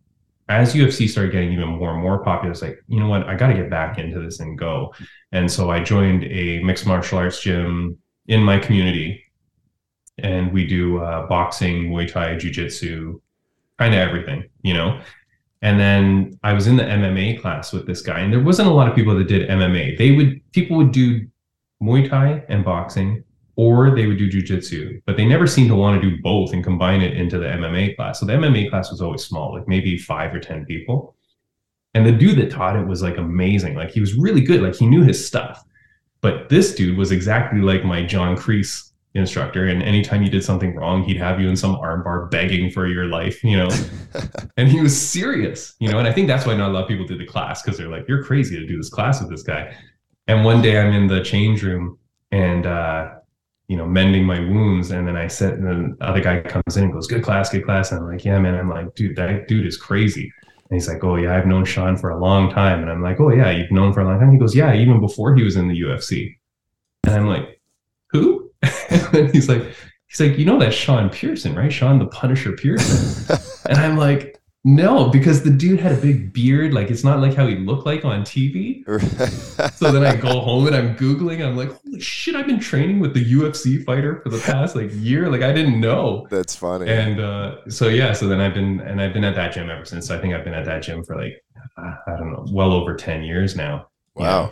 as UFC started getting even more and more popular, it's like, you know what? I got to get back into this and go. And so I joined a mixed martial arts gym in my community. And we do uh, boxing, Muay Thai, Jiu Jitsu, kind of everything, you know? And then I was in the MMA class with this guy, and there wasn't a lot of people that did MMA. They would people would do Muay Thai and boxing, or they would do jujitsu, but they never seemed to want to do both and combine it into the MMA class. So the MMA class was always small, like maybe five or ten people. And the dude that taught it was like amazing. Like he was really good. Like he knew his stuff. But this dude was exactly like my John Kreese instructor. And anytime you did something wrong, he'd have you in some armbar begging for your life, you know. and he was serious, you know. And I think that's why not a lot of people do the class because they're like, "You're crazy to do this class with this guy." And one day I'm in the change room and uh, you know mending my wounds, and then I said, and then the other guy comes in and goes, "Good class, good class." And I'm like, "Yeah, man." I'm like, "Dude, that dude is crazy." And he's like, "Oh yeah, I've known Sean for a long time." And I'm like, "Oh yeah, you've known for a long time." He goes, "Yeah, even before he was in the UFC." And I'm like, "Who?" and he's like, "He's like, you know that Sean Pierson, right? Sean the Punisher Pierson." and I'm like, "No," because the dude had a big beard. Like it's not like how he looked like on TV. So then I go home and I'm googling. I'm like, "Holy shit! I've been training with the UFC fighter for the past like year. Like I didn't know." That's funny. and uh, so yeah so then i've been and i've been at that gym ever since i think i've been at that gym for like i don't know well over 10 years now you wow. know.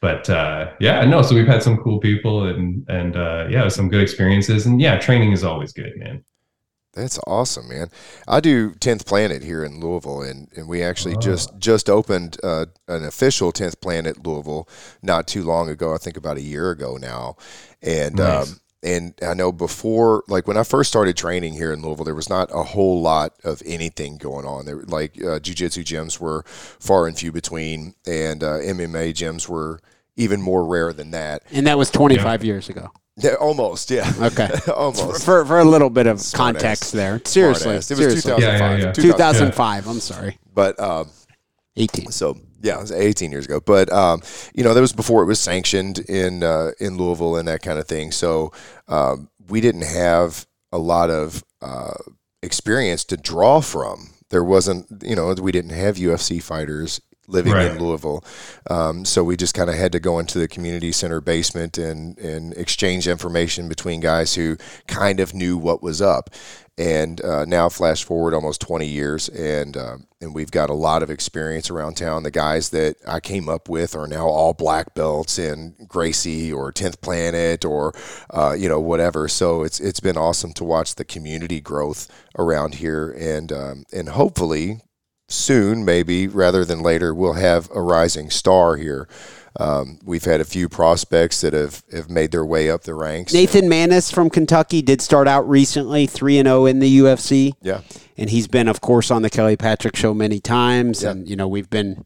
but uh, yeah no so we've had some cool people and and uh, yeah some good experiences and yeah training is always good man That's awesome, man. I do 10th Planet here in Louisville, and, and we actually just just opened uh, an official 10th Planet Louisville not too long ago. I think about a year ago now, and Nice. um, and I know before, like when I first started training here in Louisville, there was not a whole lot of anything going on. There, like uh, jujitsu gyms were far and few between, and uh, MMA gyms were even more rare than that. And that was 25 years ago. Yeah, almost, yeah, Okay. almost. For, for a little bit of Smart context ass. there. Seriously. Smart ass. It was seriously. 2005. Yeah, yeah, yeah. 2005. I'm sorry. But um, 18. So yeah, it was 18 years ago. But um, you know, that was before it was sanctioned in uh, in Louisville and that kind of thing. So um, we didn't have a lot of uh, experience to draw from. There wasn't, you know, we didn't have UFC fighters living Right. in Louisville. Um, so we just kind of had to go into the community center basement and, and exchange information between guys who kind of knew what was up. And uh, now, flash forward almost 20 years, and um, and we've got a lot of experience around town. The guys that I came up with are now all black belts in Gracie or 10th Planet or uh, you know whatever. So it's it's been awesome to watch the community growth around here, and um, and hopefully soon, maybe rather than later, we'll have a rising star here. Um, we've had a few prospects that have, have made their way up the ranks. Nathan Maness from Kentucky did start out recently, three and zero in the UFC. Yeah. and he's been, of course, on the Kelly Patrick Show many times, Yeah. and you know we've been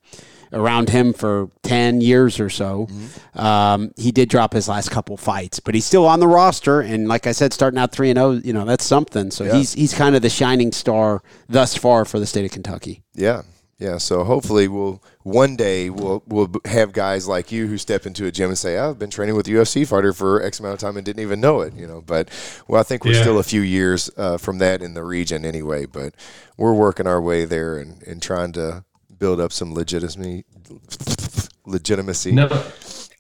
around him for ten years or so. Mm-hmm. Um, he did drop his last couple fights, but he's still on the roster, and like I said, starting out three and zero, you know that's something. So Yeah. he's he's kind of the shining star thus far for the state of Kentucky. Yeah, yeah. So hopefully, we'll one day we'll we'll have guys like you who step into a gym and say, "I've been training with UFC fighter for X amount of time and didn't even know it." You know, but well, I think we're Yeah. still a few years uh, from that in the region anyway. But we're working our way there and, and trying to build up some legitimacy. Legitimacy. No.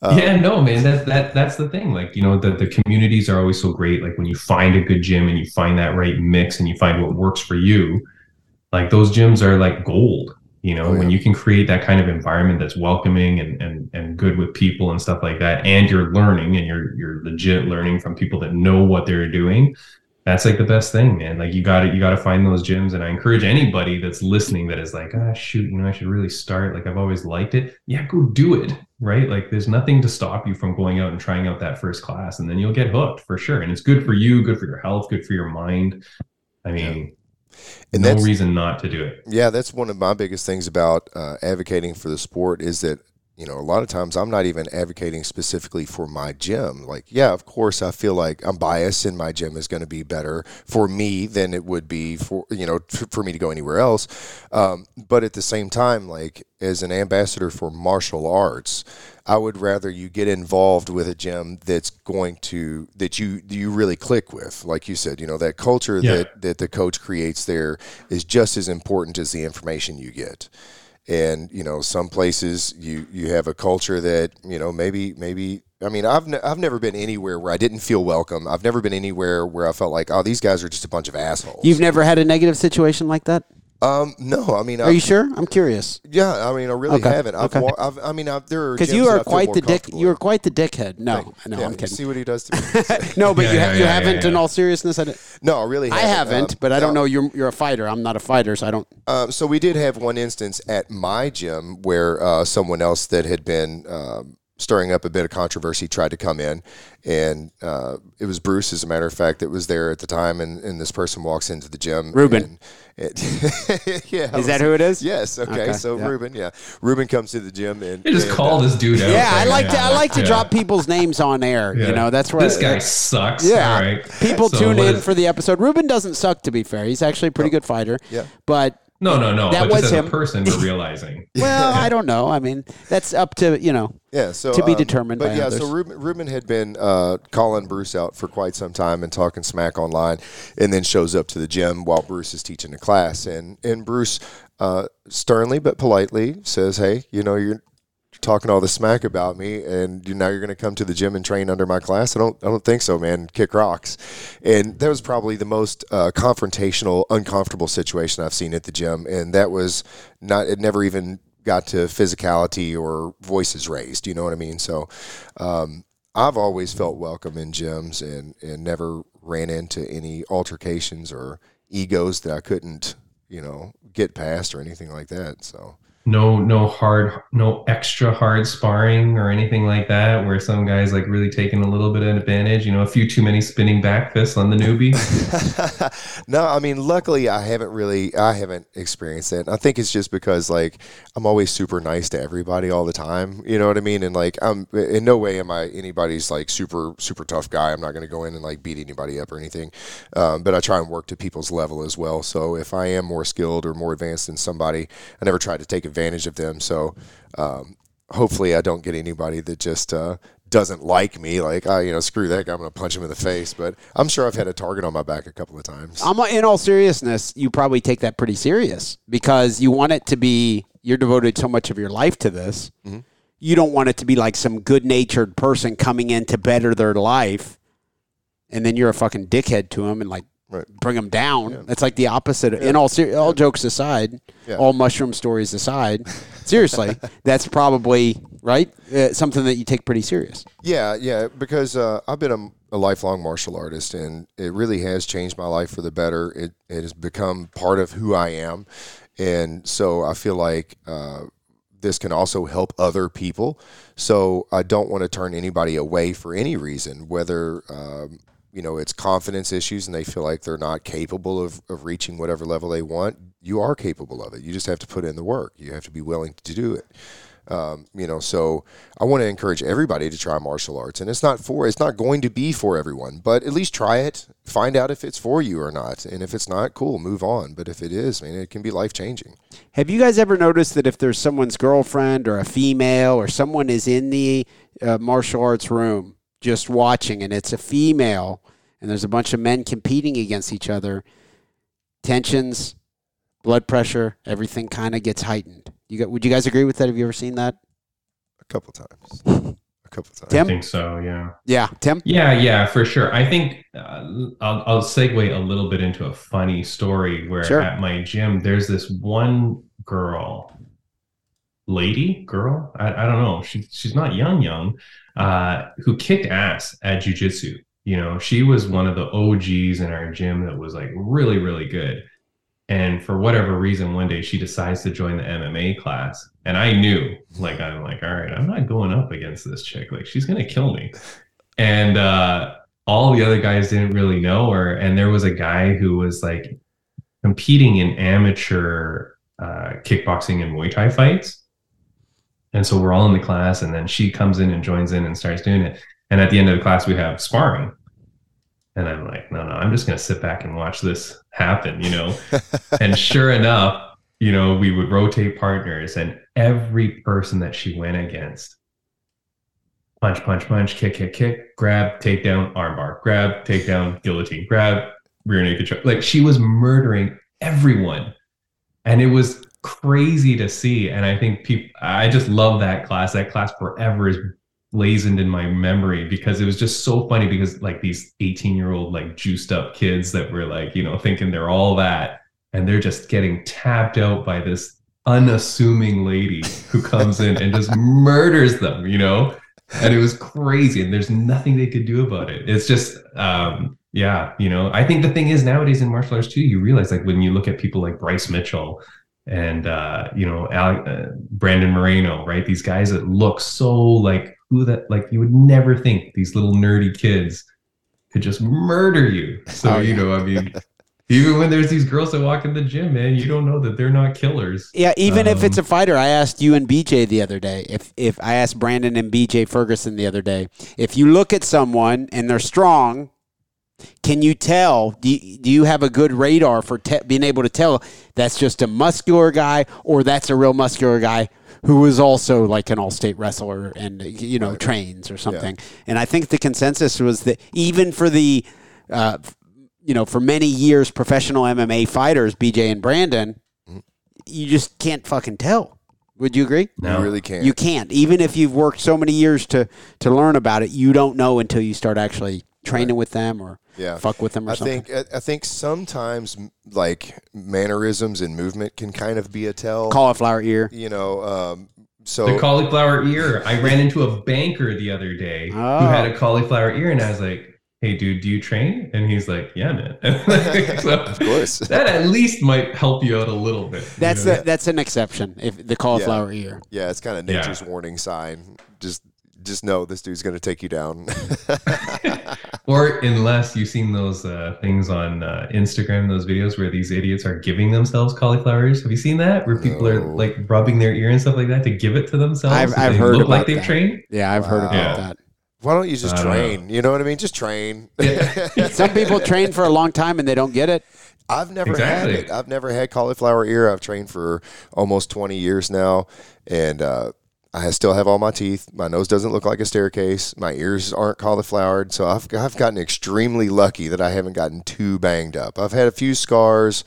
Um, yeah, no, man. That that that's the thing. Like, you know, the the communities are always so great. Like when you find a good gym and you find that right mix and you find what works for you, like those gyms are like gold. You know, Oh, yeah. when you can create that kind of environment that's welcoming and and and good with people and stuff like that, and you're learning and you're you're legit learning from people that know what they're doing. That's like the best thing, man. Like you got to you got to find those gyms, and I encourage anybody that's listening that is like, ah, shoot, you know, I should really start. Like I've always liked it. Yeah, go do it, right? Like there's nothing to stop you from going out and trying out that first class, and then you'll get hooked for sure. And it's good for you, good for your health, good for your mind. I mean, And no reason not to do it. Yeah, that's one of my biggest things about uh, advocating for the sport is that you know a lot of times I'm not even advocating specifically for my gym. Like, yeah, of course I feel like I'm biased and my gym is going to be better for me than it would be for you know for me to go anywhere else. Um, but at the same time, like as an ambassador for martial arts, I would rather you get involved with a gym that's going to that you you really click with. Like you said, you know that culture Yeah. that that the coach creates there is just as important as the information you get. And you know, some places you you have a culture that you know maybe maybe. I mean, I've I've never been anywhere where I didn't feel welcome. I've never been anywhere where I felt like, oh, these guys are just a bunch of assholes. You've never had a negative situation like that? Um, no, I mean, Are I've, you sure? I'm curious yeah, I mean, I really Okay, haven't. I've, okay. wa- I've I mean, I've, there are because you are quite the dick. You are quite the dickhead. No, no, Yeah, I'm kidding. See what he does to me. No, but Yeah, you, yeah, you yeah, haven't. yeah, In all seriousness, I, don't- no, I really I haven't. haven't. Um, but I don't no. know. You're you're a fighter. I'm not a fighter, so I don't. Um, so we did have one instance at my gym where uh, someone else that had been um, stirring up a bit of controversy tried to come in, and uh, it was Bruce, as a matter of fact, that was there at the time. And, and this person walks into the gym. Ruben. it- yeah, Is that who it is? Yes. Okay. Okay, so yeah. Ruben, yeah, Ruben comes to the gym and You just and, call uh, this dude out. Yeah, I right? like to. I like to Yeah. drop people's names on air. Yeah. You know, that's where this guy sucks. Yeah, All right. people So tune in is- for the episode. Ruben doesn't suck, to be fair. He's actually a pretty good fighter. Yeah. but No, no, no. That but was just as him. a person, we're realizing. well, I don't know. I mean, that's up to you know. Yeah, so To be um, determined But by yeah, others. so Ruben, Ruben had been uh, calling Bruce out for quite some time and talking smack online, and then shows up to the gym while Bruce is teaching a class, and and Bruce uh, sternly but politely says, "Hey, you know you're." Talking all the smack about me, and now you're going to come to the gym and train under my class. I don't, I don't think so, man. Kick rocks, and that was probably the most uh, confrontational, uncomfortable situation I've seen at the gym, and that was not. It never even got to physicality or voices raised. You know what I mean? So um, I've always felt welcome in gyms and, and never ran into any altercations or egos that I couldn't, you know, get past or anything like that. So No, no hard, no extra hard sparring or anything like that, where some guys like really taking a little bit of advantage. You know, a few too many spinning back fists on the newbie. no, I mean, luckily I haven't really, I haven't experienced. And I think it's just because like I'm always super nice to everybody all the time. You know what I mean? And like I'm in no way am I anybody's like super super tough guy. I'm not going to go in and like beat anybody up or anything. Um, but I try and work to people's level as well. So if I am more skilled or more advanced than somebody, I never try to take advantage of them. So um, hopefully I don't get anybody that just uh, doesn't like me. Like, oh, you know, screw that guy. I'm going to punch him in the face. But I'm sure I've had a target on my back a couple of times. I'm in all seriousness, you probably take that pretty serious because you want it to be you're devoted so much of your life to this. Mm-hmm. You don't want it to be like some good natured person coming in to better their life, and then you're a fucking dickhead to them and like Right. bring them down. It's like the opposite. In all ser- all jokes aside, Yeah. all mushroom stories aside, seriously, that's probably right. Uh, something that you take pretty serious. Yeah, yeah, because uh, I've been a, a lifelong martial artist, and it really has changed my life for the better. It it has become part of who I am, and so I feel like uh, this can also help other people. So I don't want to turn anybody away for any reason, whether. Um, you know, it's confidence issues and they feel like they're not capable of, of reaching whatever level they want. You are capable of it. You just have to put in the work. You have to be willing to do it. Um, you know, so I want to encourage everybody to try martial arts, and it's not for it's not going to be for everyone, but at least try it, find out if it's for you or not, and if it's not, cool, move on. But if it is, I mean, it can be life changing. Have you guys ever noticed that if there's someone's girlfriend or a female or someone is in the uh, martial arts room just watching and it's a female and there's a bunch of men competing against each other, tensions, blood pressure, everything kind of gets heightened. You got, would you guys agree with that? Have you ever seen that? A couple times, a couple times. Tim? I think so. Yeah. Yeah, Tim? Yeah, yeah, for sure. I think uh, I'll, I'll segue a little bit into a funny story where Sure. at my gym, there's this one girl, lady, girl, I, I don't know. She, she's not young, young, uh, who kicked ass at jujitsu. You know, she was one of the OGs in our gym that was like really, really good. And for whatever reason, one day she decides to join the MMA class. And I knew, like, I'm like, all right, I'm not going up against this chick. Like, she's going to kill me. And uh, all the other guys didn't really know her. And there was a guy who was like competing in amateur uh, kickboxing and Muay Thai fights. And so we're all in the class. And then she comes in and joins in and starts doing it. And at the end of the class, we have sparring. And I'm like, no, no, I'm just going to sit back and watch this happen, you know? and sure enough, you know, we would rotate partners, and every person that she went against punch, punch, punch, kick, kick, kick, grab, takedown, armbar, grab, takedown, guillotine, grab, rear naked choke. Like she was murdering everyone. And it was crazy to see. And I think people, I just love that class. That class forever is blazoned in my memory because it was just so funny because like these 18 year old like juiced up kids that were like you know thinking they're all that and they're just getting tapped out by this unassuming lady who comes in and just murders them you know and it was crazy and there's nothing they could do about it it's just um yeah you know i think the thing is nowadays in martial arts too you realize like when you look at people like bryce mitchell and uh, you know Al, uh, Brandon Moreno, right? These guys that look so like who that like you would never think these little nerdy kids could just murder you. So Oh, you yeah. know, I mean, even when there's these girls that walk in the gym, man, you don't know that they're not killers. Yeah, even if it's a Um, fighter, I asked you and BJ the other day. If if I asked Branden and BJ Ferguson the other day, if you look at someone and they're strong, can you tell? Do you, do you have a good radar for te- being able to tell that's just a muscular guy or that's a real muscular guy who is also like an all-state wrestler and you know trains or something? And I think the consensus was that even for the uh, you know for many years professional MMA fighters, BJ and Branden, you just can't fucking tell. Would you agree? No. You really can't. You can't. Even if you've worked so many years to to learn about it, you don't know until you start actually training with them or Yeah. fuck with them or I something. think I I think sometimes like mannerisms and movement can kind of be a tell. Cauliflower ear. You know, um, so The cauliflower ear. I ran into a banker the other day Oh. who had a cauliflower ear, and I was like, "Hey, dude, do you train?" And he's like, "Yeah, man." So of course. that at least might help you out a little bit. you That's know? the, that's an exception. If the cauliflower ear. yeah, it's kind of Yeah. nature's warning sign. Just just know this dude's going to take you down. Or unless you've seen those uh, things on uh, Instagram, those videos where these idiots are giving themselves cauliflowers. Have you seen that? Where people are like rubbing their ear and stuff like that to give it to themselves. I've- so I've they heard look like they've that. trained. Yeah, I've heard about Yeah. that. Why don't you just I don't know. train? You know what I mean? Just train. Yeah. Some people train for a long time and they don't get it. I've never Exactly. had it. I've never had cauliflower ear. I've trained for almost 20 years now, and uh, I still have all my teeth. My nose doesn't look like a staircase. My ears aren't cauliflowered. So I've, I've gotten extremely lucky that I haven't gotten too banged up. I've had a few scars,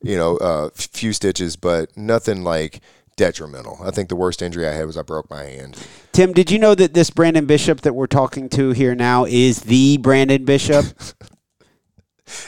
you know, a few stitches, but nothing like detrimental. I think the worst injury I had was I broke my hand. Tim, did you know that this Branden Bishop that we're talking to here now is the Branden Bishop?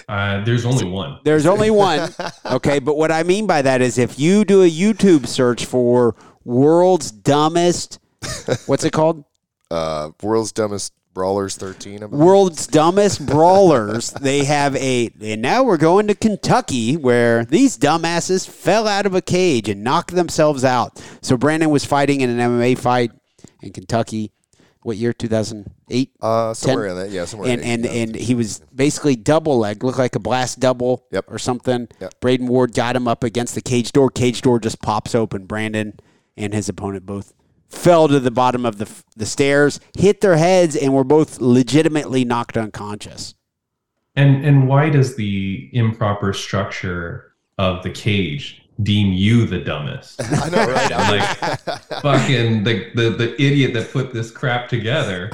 Uh, there's only one. There's only one. Okay, but what I mean by that is if you do a YouTube search for world's dumbest, what's it called? Uh, world's dumbest brawlers 13. I believe. World's dumbest brawlers. They have a, and now we're going to Kentucky where these dumbasses fell out of a cage and knocked themselves out. So Branden was fighting in an MMA fight in Kentucky. What year? 2008? Uh, somewhere in that, yeah, somewhere. and in and and he was basically double leg, looked like a blast double Yep. or something. Yep. Braden Ward got him up against the cage door. Cage door just pops open. Branden and his opponent both fell to the bottom of the the stairs, hit their heads, and were both legitimately knocked unconscious. And and why does the improper structure of the cage deem you the dumbest? I know, right? I'm like fucking the, the the idiot that put this crap together.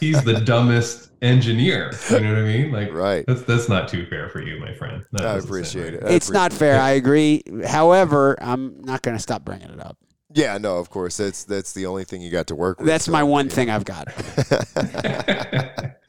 He's the dumbest engineer. You know what I mean? Like Right. that's that's not too fair for you, my friend. That I appreciate it. I it's not appreciate fair. I agree. However, I'm not going to stop bringing it up. Yeah, no, of course. That's that's the only thing you got to work with. That's so, my one yeah. thing I've got.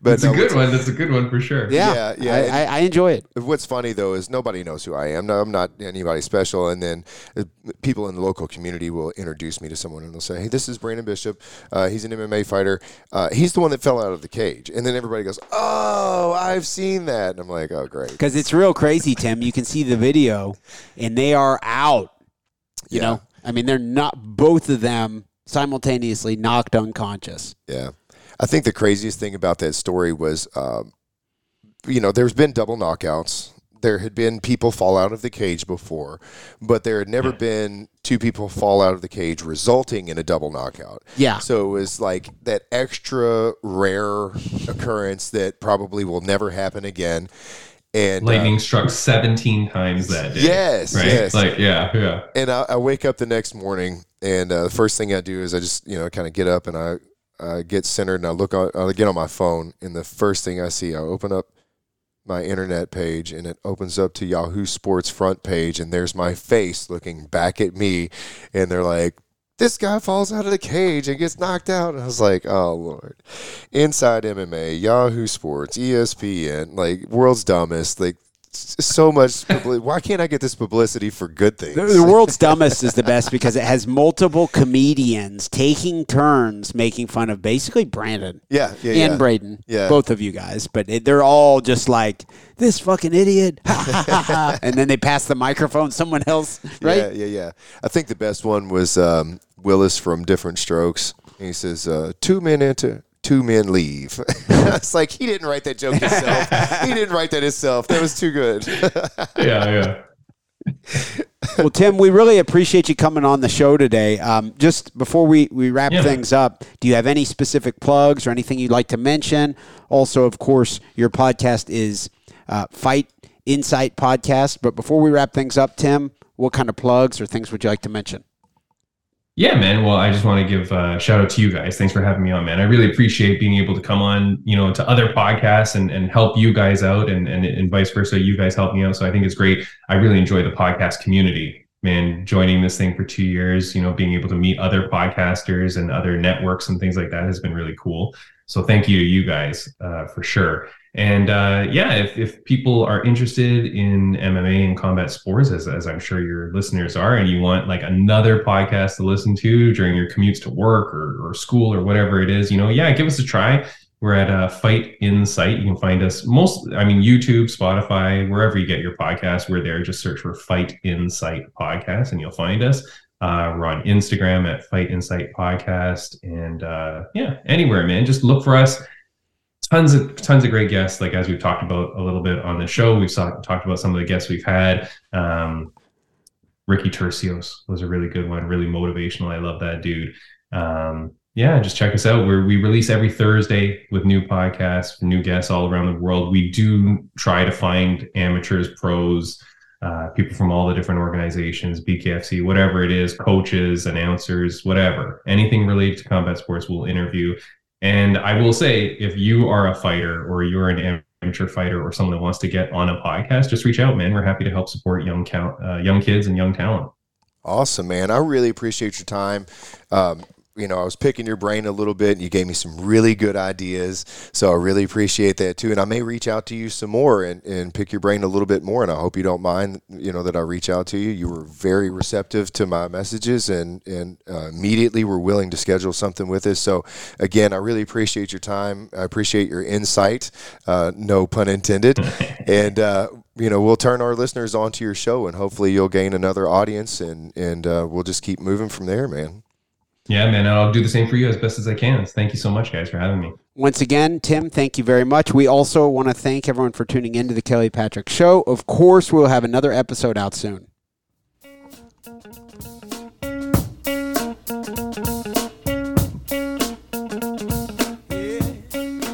But That's no, a good one. That's a good one for sure. Yeah, Yeah, yeah, I, I, I enjoy it. What's funny though is nobody knows who I am. No, I'm not anybody special. And then uh, people in the local community will introduce me to someone and they'll say, "Hey, this is Branden Bishop. Uh, he's an MMA fighter. Uh, he's the one that fell out of the cage." And then everybody goes, "Oh, I've seen that." And I'm like, "Oh, great." Because it's real crazy, Tim. You can see the video, and they are out. You Yeah. know, I mean, they're not both of them simultaneously knocked unconscious. Yeah. I think the craziest thing about that story was, um, you know, there's been double knockouts. There had been people fall out of the cage before, but there had never been two people fall out of the cage resulting in a double knockout. Yeah. So it was like that extra rare occurrence that probably will never happen again. And Lightning struck 17 times that day. Yes, Right? yes. Like, yeah, yeah. and I, I wake up the next morning, and uh, the first thing I do is I just you know kind of get up and I uh, get centered and I look on I get on my phone, and the first thing I see, I open up my internet page, and it opens up to Yahoo Sports front page, and there's my face looking back at me, and they're like. This guy falls out of the cage and gets knocked out. And I was like, oh, Lord. Inside MMA, Yahoo Sports, ESPN, like, world's dumbest. Like, so much. publi- Why can't I get this publicity for good things? The, world's dumbest is the best because it has multiple comedians taking turns making fun of basically Branden Yeah, yeah, and yeah. Braden, Yeah. both of you guys. But it, they're all just like this fucking idiot, and then they pass the microphone someone else, right? Yeah, yeah, yeah. I think the best one was um, Willis from Diff'rent Strokes. He says, uh, two men enter, two men leave. it's like he didn't write that joke himself. he didn't write that himself. That was too good. Yeah, yeah. Well, Tim, we really appreciate you coming on the show today. Um, just before we, we wrap Yeah. things up, do you have any specific plugs or anything you'd like to mention? Also, of course, your podcast is uh, Fight Insight Podcast. But before we wrap things up, Tim, what kind of plugs or things would you like to mention? Yeah, man. Well, I just want to give a shout out to you guys. Thanks for having me on, man. I really appreciate being able to come on, you know, to other podcasts and, and help you guys out and, and, and vice versa. You guys help me out. So I think it's great. I really enjoy the podcast community, man, joining this thing for two years, you know, being able to meet other podcasters and other networks and things like that has been really cool. So thank you to you guys uh, for sure. And uh, yeah, if, if people are interested in MMA and combat sports, as, as I'm sure your listeners are, and you want like another podcast to listen to during your commutes to work or, or school or whatever it is, you know, yeah, give us a try. We're at uh, Fight Insight. You can find us most, I mean, YouTube, Spotify, wherever you get your podcast, we're there. Just search for Fight Insight Podcast and you'll find us. Uh, we're on Instagram at Fight Insight Podcast. And uh, yeah, anywhere, man. Just look for us tons of tons of great guests like as we've talked about a little bit on the show we've saw, talked about some of the guests we've had. Um, ricky turcios was a really good one really motivational. I love that dude. Um, yeah just check us out. We're, we release every thursday with new podcasts new guests all around the world. We do try to find amateurs pros uh, people from all the different organizations bkfc whatever it is coaches announcers whatever. Anything related to combat sports we'll interview and I will say, if you are a fighter or you're an amateur fighter or someone that wants to get on a podcast, just reach out, man. We're happy to help support young count, uh, young kids and young talent. Awesome, man. I really appreciate your time. Um, you know, I was picking your brain a little bit and you gave me some really good ideas. So I really appreciate that too. And I may reach out to you some more and, and pick your brain a little bit more. And I hope you don't mind, you know, that I reach out to you. You were very receptive to my messages and, and uh, immediately were willing to schedule something with us. So again, I really appreciate your time. I appreciate your insight. Uh, no pun intended. and, uh, you know, we'll turn our listeners onto your show and hopefully you'll gain another audience and, and uh, we'll just keep moving from there, man. Yeah, man, I'll do the same for you as best as I can. Thank you so much, guys, for having me. Once again, Tim, thank you very much. We also want to thank everyone for tuning in to the Kelly Patrick Show. Of course, we'll have another episode out soon.